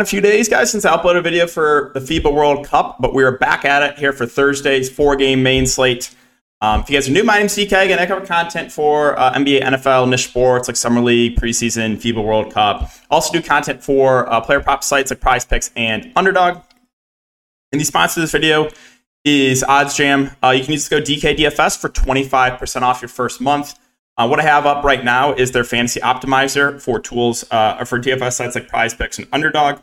A few days, guys, since I uploaded a video for the FIBA World Cup, but we are back at it here for Thursday's four game main slate. Um, if you guys are new, my name's DK. Again, I cover content for uh, NBA, NFL, niche sports like Summer League, preseason, FIBA World Cup. Also do content for uh, player prop sites like Prize Picks and Underdog. And the sponsor of this video is OddsJam. Uh, you can use go DKDFS for 25% off your first month. Uh, what I have up right now is their fantasy optimizer for tools uh, for DFS sites like Prize Picks and Underdog.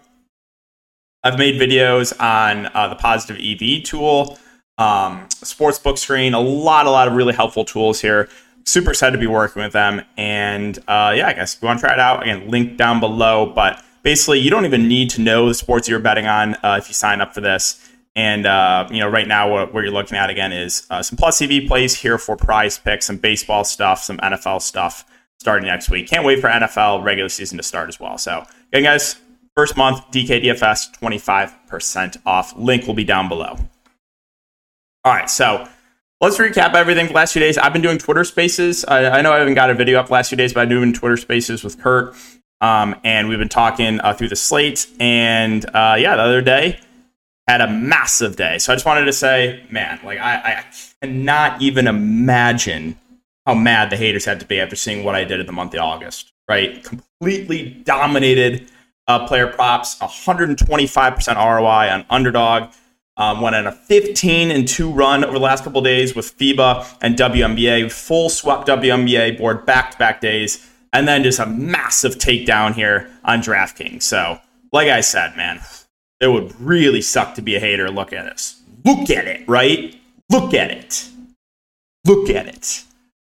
I've made videos on uh, the Positive EV tool um, sportsbook screen, a lot, a lot of really helpful tools here. Super excited to be working with them. And uh, yeah, I guess if you want to try it out, again, link down below. But basically, you don't even need to know the sports you're betting on uh, if you sign up for this. And uh, you know, right now, what, what, you're looking at again is uh, some plus EV plays here for prize picks, some baseball stuff, some NFL stuff starting next week. Can't wait for NFL regular season to start as well. So, again, guys, first month DKDFS 25% off. Link will be down below. All right, so let's recap everything the last few days. I've been doing Twitter Spaces. I, I know I haven't got a video up last few days, but I've been doing Twitter Spaces with Kurt, um, and we've been talking uh, through the slate. And uh, yeah, the other day had a massive day. So I just wanted to say, man, like I, I cannot even imagine how mad the haters had to be after seeing what I did in the month of August. Right, completely dominated uh, player props, 125% ROI on underdog. Um, went on a 15 and 2 run over the last couple days with FIBA and WNBA. Full swept WNBA board back to back days. And then just a massive takedown here on DraftKings. So, like I said, man, it would really suck to be a hater. Look at this. Look at it, right? Look at it. Look at it.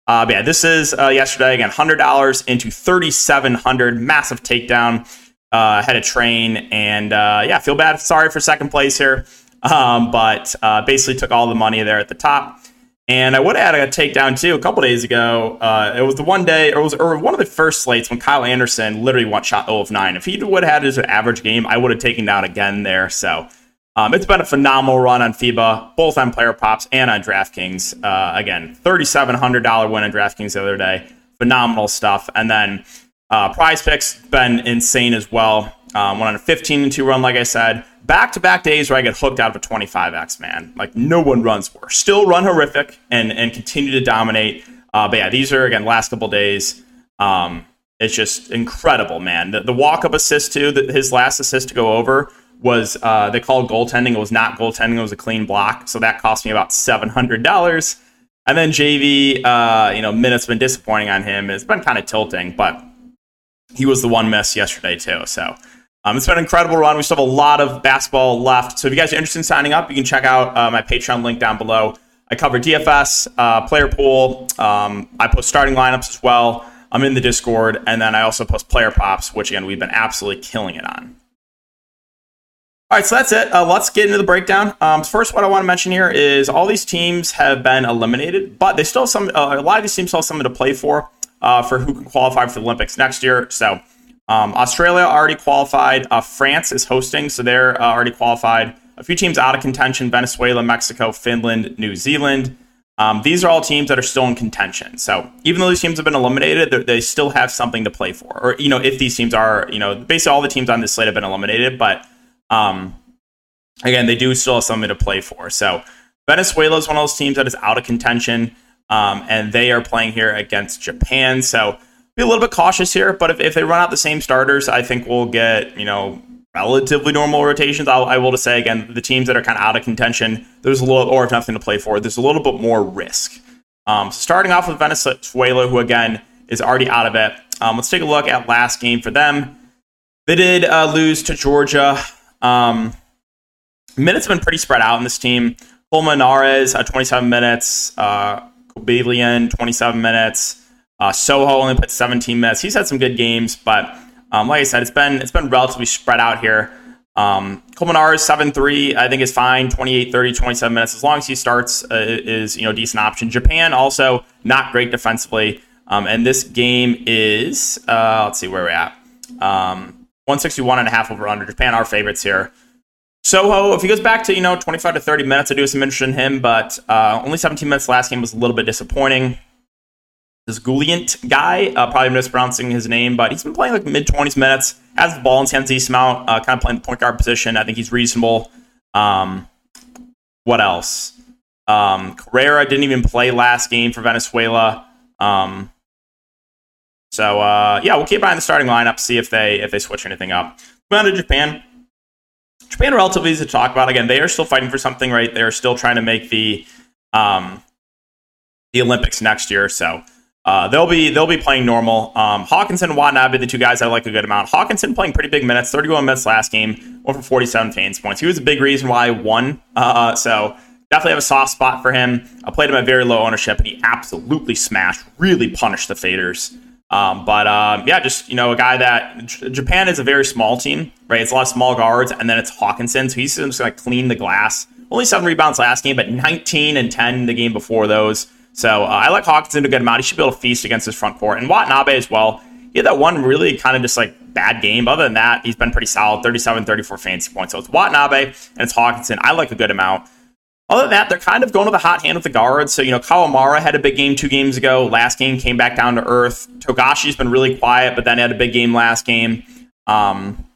Uh, yeah, this is uh, yesterday again, hundred dollars into thirty seven hundred, massive takedown. Uh, had a train, and uh, yeah, feel bad. Sorry for second place here um, but uh, basically took all the money there at the top. And I would have had a takedown too a couple days ago. Uh, it was the one day, or was or one of the first slates when Kyle Anderson literally went shot 0 of 9. If he would have had his average game, I would have taken down again there. So um, it's been a phenomenal run on FIBA, both on player props and on DraftKings. Uh, again, $3,700 win on DraftKings the other day. Phenomenal stuff. And then uh, prize picks been insane as well. Um, went on a 15 and 2 run, like I said back to back days where I get hooked out of a 25x, man. Like no one runs worse. Still run horrific and and continue to dominate. Uh, but yeah, these are again last couple days. Um, it's just incredible, man. The, the walk up assist too. The, his last assist to go over was uh, they called goaltending. It was not goaltending. It was a clean block. So that cost me about seven hundred dollars. And then JV, uh, you know, minutes been disappointing on him. It's been kind of tilting, but he was the one miss yesterday too. So um, it's been an incredible run. We still have a lot of basketball left. So if you guys are interested in signing up, you can check out uh, my Patreon link down below. I cover DFS, uh, player pool. Um, I post starting lineups as well. I'm in the Discord, and then I also post player props, which again we've been absolutely killing it on. All right, so that's it. Uh, let's get into the breakdown. Um, first, what I want to mention here is all these teams have been eliminated, but they still have some. Uh, a lot of these teams still have something to play for uh, for who can qualify for the Olympics next year. So um, Australia already qualified. Uh, France is hosting, so they're uh, already qualified. A few teams out of contention Venezuela, Mexico, Finland, New Zealand. Um, these are all teams that are still in contention. So even though these teams have been eliminated, they still have something to play for. Or, you know, if these teams are, you know, basically all the teams on this slate have been eliminated, but um, again, they do still have something to play for. So Venezuela is one of those teams that is out of contention, um, and they are playing here against Japan. So be a little bit cautious here, but if, if they run out the same starters, I think we'll get, you know, relatively normal rotations. I'll, I will just say again, the teams that are kind of out of contention, there's a little, or if nothing to play for, there's a little bit more risk. Um, starting off with Venezuela, who again is already out of it. Um, let's take a look at last game for them. They did uh, lose to Georgia. Um, minutes have been pretty spread out in this team. Colmenares, uh, 27 minutes. Uh, 27 minutes. Uh, Soho only put 17 minutes. He's had some good games, but um, like I said, it's been it's been relatively spread out here. Um, Colmenares 7-3, I think is fine. 28, 30, 27 minutes. As long as he starts uh, is, you know, decent option. Japan also not great defensively. Um, and this game is, uh, let's see where we're at. Um, 161 and a half over under. Japan, our favorites here. Soho, if he goes back to, you know, 25 to 30 minutes, I do have some interest in him, but uh, only 17 minutes last game was a little bit disappointing. this Gouliant guy. Uh, probably mispronouncing his name, but he's been playing like mid 20s minutes. Has the ball in his hands decent amount. Uh, kind of playing the point guard position. I think he's reasonable. Um, what else? Um, Carrera didn't even play last game for Venezuela. Um, so uh, yeah, we'll keep an eye on the starting lineup, see if they if they switch anything up. Moving on to Japan. Japan relatively easy to talk about. Again, they are still fighting for something, right? They're still trying to make the um, the Olympics next year. So uh, they'll be they'll be playing normal. Um, Hawkinson and Watanabe, the two guys I like a good amount. Hawkinson playing pretty big minutes, 31 minutes last game, one for 47 fantasy points. He was a big reason why I won. Uh, so definitely have a soft spot for him. I played him at very low ownership, and he absolutely smashed, really punished the faders. Um, but um, yeah, just you know, a guy that J- Japan is a very small team, right? It's a lot of small guards, and then it's Hawkinson, so he's just gonna clean the glass. Only seven rebounds last game, but 19 and 10 the game before those. So uh, I like Hawkinson to get him out. He should be able to feast against his front court. And Watanabe as well. He had that one really kind of just like bad game. Other than that, he's been pretty solid 37, 34 fantasy points. So it's Watanabe and it's Hawkinson. I like a good amount. Other than that, they're kind of going to the hot hand with the guards. So, you know, Kawamura had a big game two games ago. Last game came back down to earth. Togashi's been really quiet, but then had a big game last game. Um,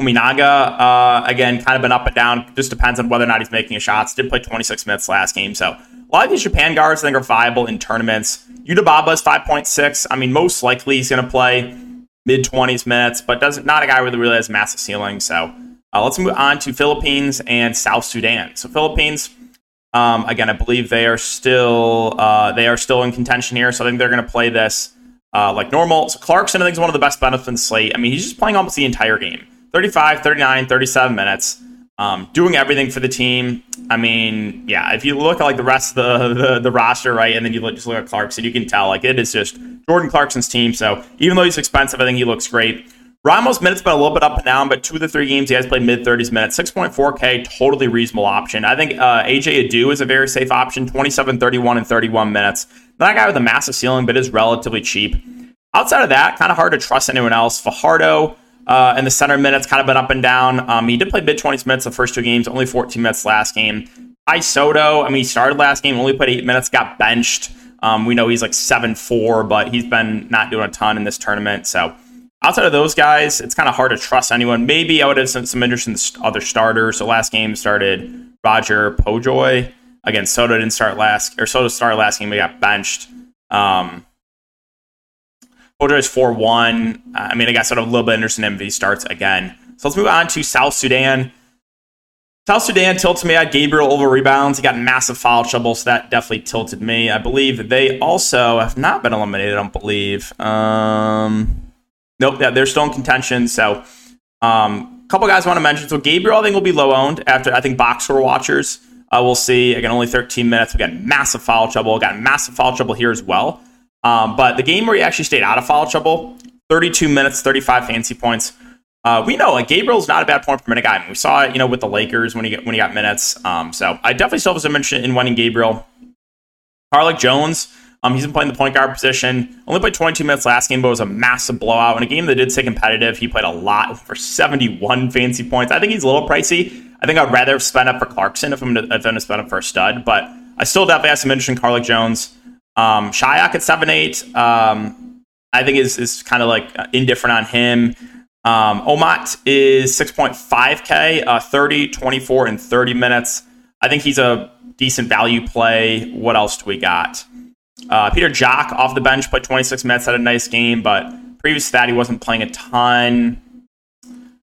Tominaga, uh, again, kind of been up and down. Just depends on whether or not he's making shots. Did play 26 minutes last game. So a lot of these Japan guards I think are viable in tournaments. Yuta is 5.6. I mean, most likely he's going to play mid 20s minutes, but doesn't not a guy with really has massive ceiling. So uh, let's move on to Philippines and South Sudan. So Philippines, um, again, I believe they are still uh, they are still in contention here. So I think they're going to play this uh, like normal. So Clarkson, I think, is one of the best benefits slate. I mean, he's just playing almost the entire game. 35, 39, 37 minutes, um, doing everything for the team. I mean, yeah, if you look at like the rest of the, the, the roster, right, and then you look, just look at Clarkson, you can tell like it is just Jordan Clarkson's team. So even though he's expensive, I think he looks great. Ramos minutes been a little bit up and down, but two of the three games he has played mid 30s minutes, 6.4K, totally reasonable option. I think uh, AJ Edu is a very safe option, 27, 31, and 31 minutes. Not a guy with a massive ceiling, but is relatively cheap. Outside of that, kind of hard to trust anyone else. Fajardo, uh, and the center minutes kind of been up and down. Um, he did play mid 20s minutes the first two games, only 14 minutes last game. Kai Sotto, I mean, he started last game, only played eight minutes, got benched. Um, we know he's like 7 4, but he's been not doing a ton in this tournament. So outside of those guys, it's kind of hard to trust anyone. Maybe I would have some, some interest in the other starters. So last game started Roger Pogoy. Again, Sotto didn't start last, or Sotto started last game, he got benched. Um, Pojoy is 4 1. I mean, I got I'm a little bit interested in MV starts again. So let's move on to South Sudan. South Sudan tilts me at Gabriel over rebounds. He got massive foul trouble, so that definitely tilted me. I believe they also have not been eliminated, I don't believe. Um, nope, yeah, they're still in contention. So um, a couple guys I want to mention. So Gabriel, I think, will be low owned after, I think, box score watchers. Uh, we'll see. Again, only 13 minutes. We got massive foul trouble. We got massive foul trouble here as well. Um, but the game where he actually stayed out of foul trouble, 32 minutes, 35 fancy points. Uh, we know like Gabriel's not a bad point per minute guy. I mean, we saw it, you know, with the Lakers when he when he got minutes. Um, so I definitely still have some interest in Wenyen Gabriel. Carlik Jones, um, he's been playing the point guard position. Only played 22 minutes last game, but it was a massive blowout. In a game that did stay competitive, he played a lot for 71 fancy points. I think he's a little pricey. I think I'd rather spend up for Clarkson if I'm going to spend up for a stud, but I still definitely have some interest in Carlik Jones. Um, at seven eight, um, I think is is kind of like indifferent on him. Um, Omot is 6.5K, uh, 30, 24, and 30 minutes. I think he's a decent value play. What else do we got? Uh, Peter Jok off the bench, played 26 minutes, had a nice game, but previous to that, he wasn't playing a ton.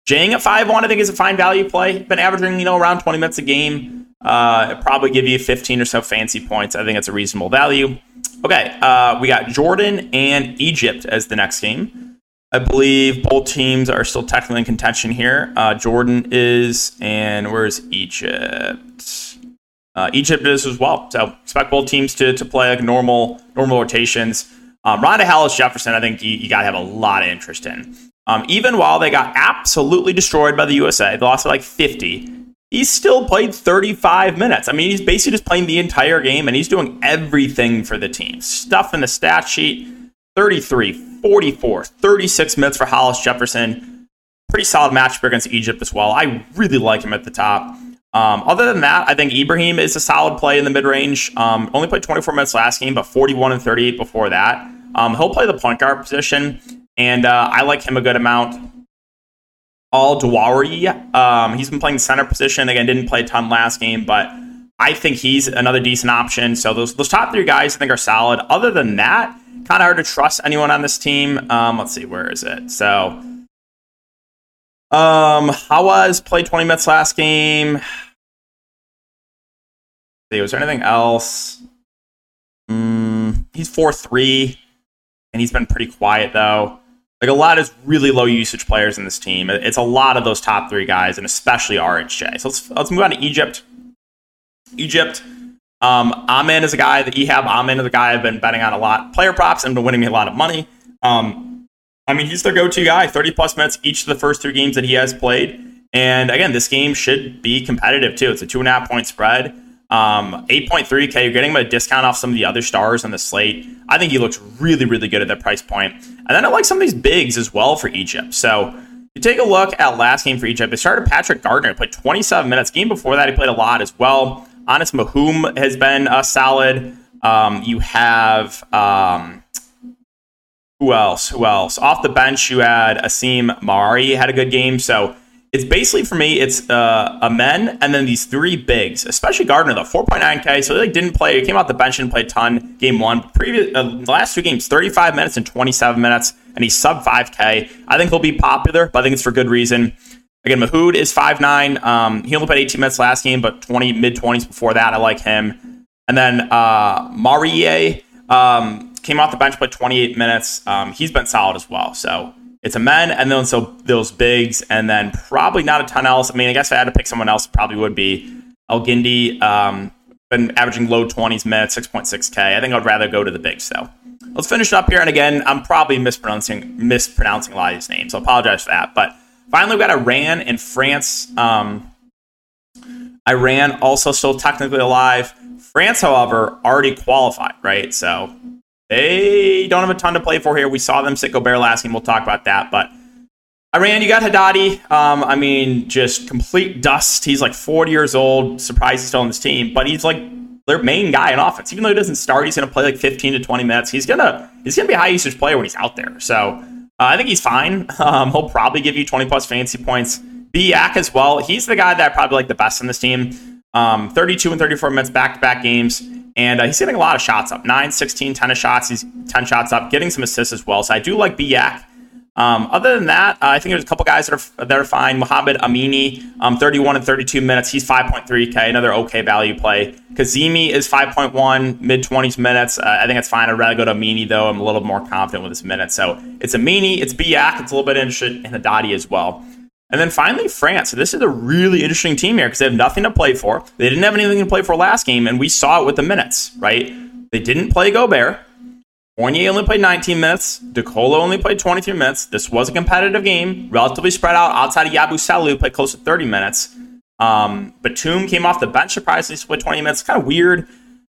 Deng at 5-1, I think is a fine value play. Been averaging, you know, around 20 minutes a game. Uh, probably give you 15 or so fancy points. I think it's a reasonable value. Okay, uh, we got Jordan and Egypt as the next game. I believe both teams are still technically in contention here. Uh, Jordan is, and where's Egypt? Uh, Egypt is as well. So expect both teams to, to play like normal normal rotations. Um, Rondae Hollis Jefferson, I think you, you got to have a lot of interest in. Um, even while they got absolutely destroyed by the USA, they lost by like 50 he's still played 35 minutes. I mean, he's basically just playing the entire game and he's doing everything for the team. Stuff in the stat sheet 33, 44, 36 minutes for Hollis Jefferson. Pretty solid match against Egypt as well. I really like him at the top. Um, other than that, I think Ibrahim is a solid play in the mid range. Um, only played 24 minutes last game, but 41 and 38 before that. Um, he'll play the point guard position, and uh, I like him a good amount. Al Dwairi, um, he's been playing center position again. Didn't play a ton last game, but I think he's another decent option. So those those top three guys I think are solid. Other than that, kind of hard to trust anyone on this team. Um, let's see, where is it? So, um, Hawes played 20 minutes last game. See, was there anything else? Mm, he's four three, and he's been pretty quiet though. Like a lot of really low usage players in this team. It's a lot of those top three guys, and especially RHJ. So let's let's move on to Egypt. Egypt. Um, Amin is a guy that have. Amin is a guy I've been betting on a lot. Player props and been winning me a lot of money. Um, I mean, he's their go-to guy. 30 plus minutes each of the first three games that he has played. And again, this game should be competitive too. It's a two and a half point spread. Um, 8.3K, you're getting him a discount off some of the other stars on the slate. I think he looks really, really good at that price point. And then I like some of these bigs as well for Egypt. So you take a look at last game for Egypt. They started Patrick Gardner, played 27 minutes. Game before that, he played a lot as well. Anas Mahmoud has been uh, solid. Um, you have um, who else? Who else? Off the bench, you had Assem Marei had a good game. So it's basically for me, it's uh, Amin and then these three bigs, especially Gardner the 4.9k. So he like, didn't play. He came off the bench and played a ton. Game one, previous uh, the last two games, 35 minutes and 27 minutes, and he's sub 5k. I think he'll be popular, but I think it's for good reason. Again, Mahmoud is 5'9. Um, he only played 18 minutes last game, but 20 mid 20s before that. I like him. And then uh, Marei um, came off the bench, played 28 minutes. Um, he's been solid as well. So it's Amin, and then so those bigs, and then probably not a ton else. I mean, I guess if I had to pick someone else, it probably would be El Gindi. Um, been averaging low 20s minutes, 6.6K. I think I'd rather go to the bigs though. Let's finish up here. And again, I'm probably mispronouncing mispronouncing a lot of these names. So I apologize for that. But finally, we got Iran and France. Um, Iran also still technically alive. France, however, already qualified, right? So they don't have a ton to play for here. We saw them sit Gobert last game. We'll talk about that. But Iran, you got Haddadi. Um, I mean, just complete dust. He's like 40 years old. Surprised he's still on this team, but he's like their main guy in offense. Even though he doesn't start, he's going to play like 15 to 20 minutes. He's gonna he's gonna be a high usage player when he's out there. So uh, I think he's fine. Um, he'll probably give you 20 plus fantasy points. Biak as well. He's the guy that I probably like the best in this team. Um, 32 and 34 minutes back to back games. And uh, he's getting a lot of shots up 9, 16, 10 of shots. He's 10 shots up, getting some assists as well. So I do like Biak. Um, other than that, uh, I think there's a couple guys that are that are fine. Mohamed Amini, um, 31 and 32 minutes. He's 5.3k, another okay value play. Kazemi is 5.1, mid 20s minutes. Uh, I think it's fine. I'd rather go to Amini though. I'm a little more confident with his minutes. So it's Amini, it's Biak. It's a little bit interested in Haddadi as well. And then finally, France. This is a really interesting team here because they have nothing to play for. They didn't have anything to play for last game, and we saw it with the minutes, right? They didn't play Gobert. Fournier only played 19 minutes. DeColo only played 23 minutes. This was a competitive game, relatively spread out outside of Yabu who played close to 30 minutes. Um, Batum came off the bench, surprisingly split 20 minutes. Kind of weird.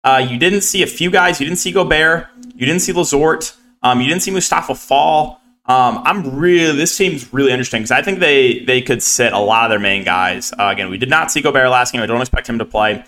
Uh, you didn't see a few guys. You didn't see Gobert. You didn't see Lessort. Um, you didn't see Moustapha Fall. Um, I'm really this team's really interesting because I think they they could sit a lot of their main guys. Uh, again, we did not see Gobert last game. I don't expect him to play.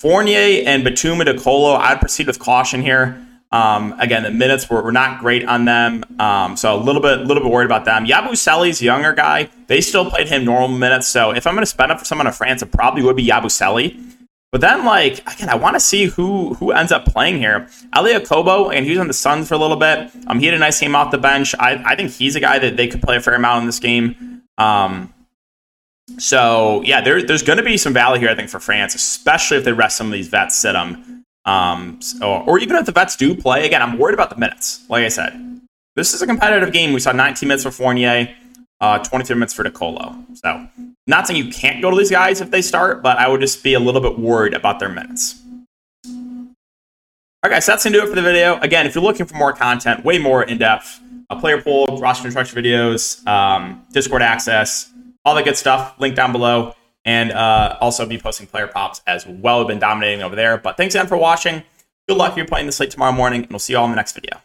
Fournier and Batum and DeColo, I'd proceed with caution here. Um, again, the minutes were, were not great on them, um, so a little bit, little bit worried about them. Yabu Yabusele's younger guy; they still played him normal minutes. So if I'm going to spend up for someone in France, it probably would be Yabu Yabusele. But then, like again, I want to see who who ends up playing here. Elie Okobo, and he was on the Suns for a little bit. Um, he had a nice game off the bench. I, I think he's a guy that they could play a fair amount in this game. Um, so yeah, there, there's going to be some value here, I think, for France, especially if they rest some of these vets, sit them, um, or, or even if the vets do play. Again, I'm worried about the minutes. Like I said, this is a competitive game. We saw 19 minutes for Fournier uh, 23 minutes for DeColo. So, not saying you can't go to these guys if they start, but I would just be a little bit worried about their minutes. All right, guys, so that's going to do it for the video. Again, if you're looking for more content, way more in depth, a player pool, roster construction videos, um, Discord access, all that good stuff, link down below. And uh, also be posting player props as well. We've been dominating over there. But thanks again for watching. Good luck if you're playing this late tomorrow morning, and we'll see you all in the next video.